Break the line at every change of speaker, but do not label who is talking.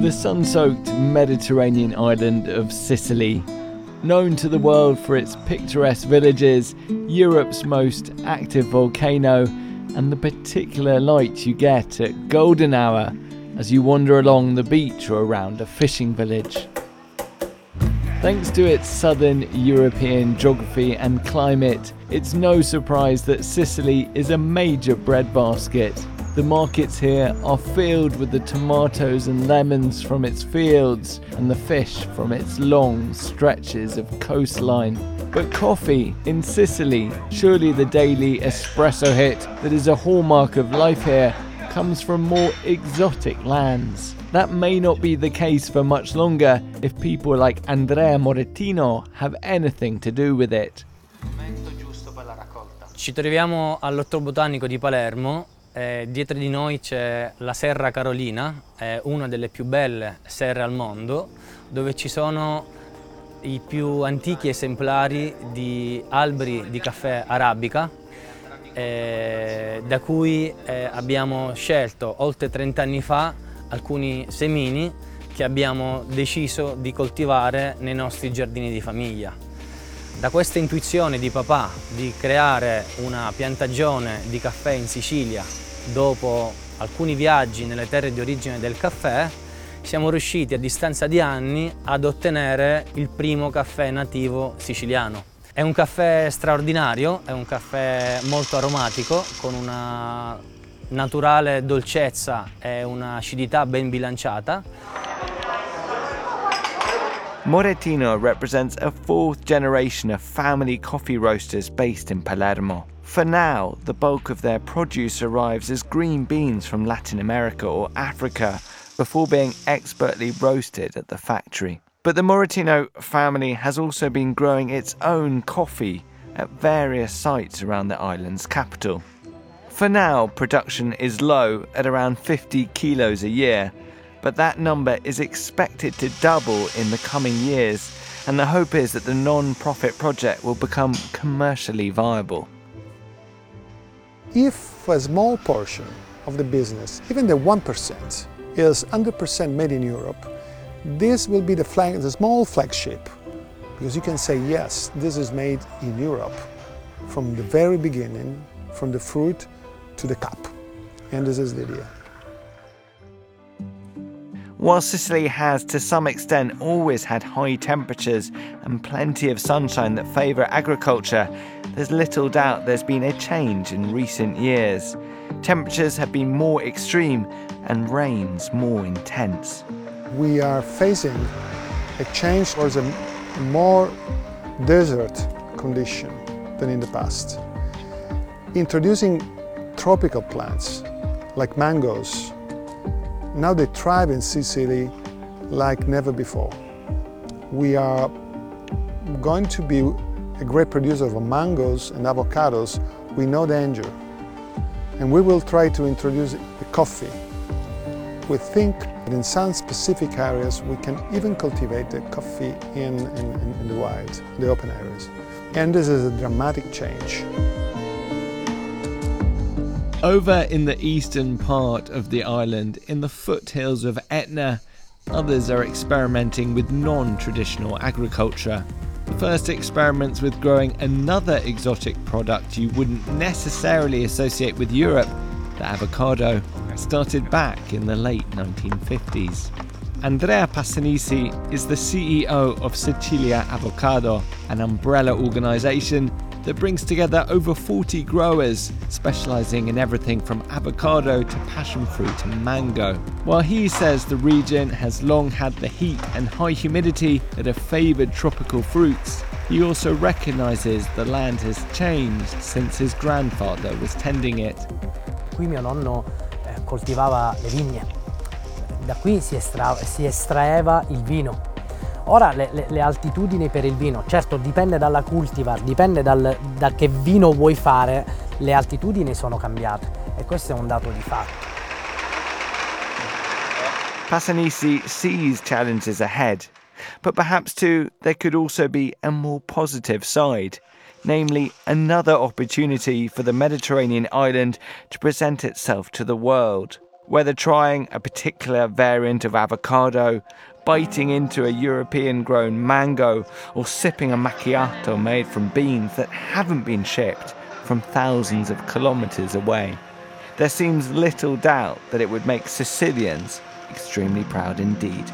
The sun soaked Mediterranean island of Sicily, known to the world for its picturesque villages, Europe's most active volcano, and the particular light you get at golden hour as you wander along the beach or around a fishing village. Thanks to its southern European geography and climate, it's no surprise that Sicily is a major breadbasket. The markets here are filled with the tomatoes and lemons from its fields and the fish from its long stretches of coastline. But coffee in Sicily, surely the daily espresso hit that is a hallmark of life here, comes from more exotic lands. That may not be the case for much longer if people like Andrea Morettino have anything to do with it.
Ci troviamo all'Orto Botanico di Palermo, eh, dietro di noi c'è la Serra Carolina, è una delle più belle serre al mondo, dove ci sono i più antichi esemplari di alberi di caffè arabica, eh, da cui eh, abbiamo scelto oltre 30 anni fa alcuni semini che abbiamo deciso di coltivare nei nostri giardini di famiglia. Da questa intuizione di papà di creare una piantagione di caffè in Sicilia, dopo alcuni viaggi nelle terre di origine del caffè, siamo riusciti a distanza di anni ad ottenere il primo caffè nativo siciliano. È un caffè straordinario, è un caffè molto aromatico, con una naturale dolcezza e un'acidità ben bilanciata.
Morettino represents a fourth generation of family coffee roasters based in Palermo. For now, the bulk of their produce arrives as green beans from Latin America or Africa before being expertly roasted at the factory. But the Morettino family has also been growing its own coffee at various sites around the island's capital. For now, production is low at around 50 kilos a year, but that number is expected to double in the coming years, and the hope is that the non profit project will become commercially viable.
If a small portion of the business, even the 1%, is 100% made in Europe, this will be the, flag, the small flagship because you can say, yes, this is made in Europe from the very beginning, from the fruit to the cup. And this is the idea.
While Sicily has, to some extent, always had high temperatures and plenty of sunshine that favour agriculture, there's little doubt there's been a change in recent years. Temperatures have been more extreme and rains more intense.
We are facing a change towards a more desert condition than in the past. Introducing tropical plants like mangoes now they thrive in Sicily like never before. We are going to be a great producer of mangoes and avocados with no danger. And we will try to introduce the coffee. We think that in some specific areas we can even cultivate the coffee in, in, in the wild, the open areas. And this is a dramatic change.
Over in the eastern part of the island, in the foothills of Etna, others are experimenting with non traditional agriculture. The first experiments with growing another exotic product you wouldn't necessarily associate with Europe, the avocado, started back in the late 1950s. Andrea Passanisi is the CEO of Sicilia Avocado, an umbrella organisation that brings together over 40 growers, specialising in everything from avocado to passion fruit and mango. While he says the region has long had the heat and high humidity that have favoured tropical fruits, he also recognises the land has changed since his grandfather was tending it.
Qui mio nonno eh, coltivava le vigne, da qui si, estra- si estraeva il vino Ora le, le, le, altitudini per il vino, certo dipende dalla cultivar, dipende dal, da che vino vuoi fare, le altitudini sono cambiate e questo è un dato di fatto.
Passanisi sees challenges ahead, but perhaps too there could also be a more positive side, namely another opportunity for the Mediterranean island to present itself to the world. Whether trying a particular variant of avocado, biting into a European grown mango, or sipping a macchiato made from beans that haven't been shipped from thousands of kilometres away. There seems little doubt that it would make Sicilians extremely proud indeed.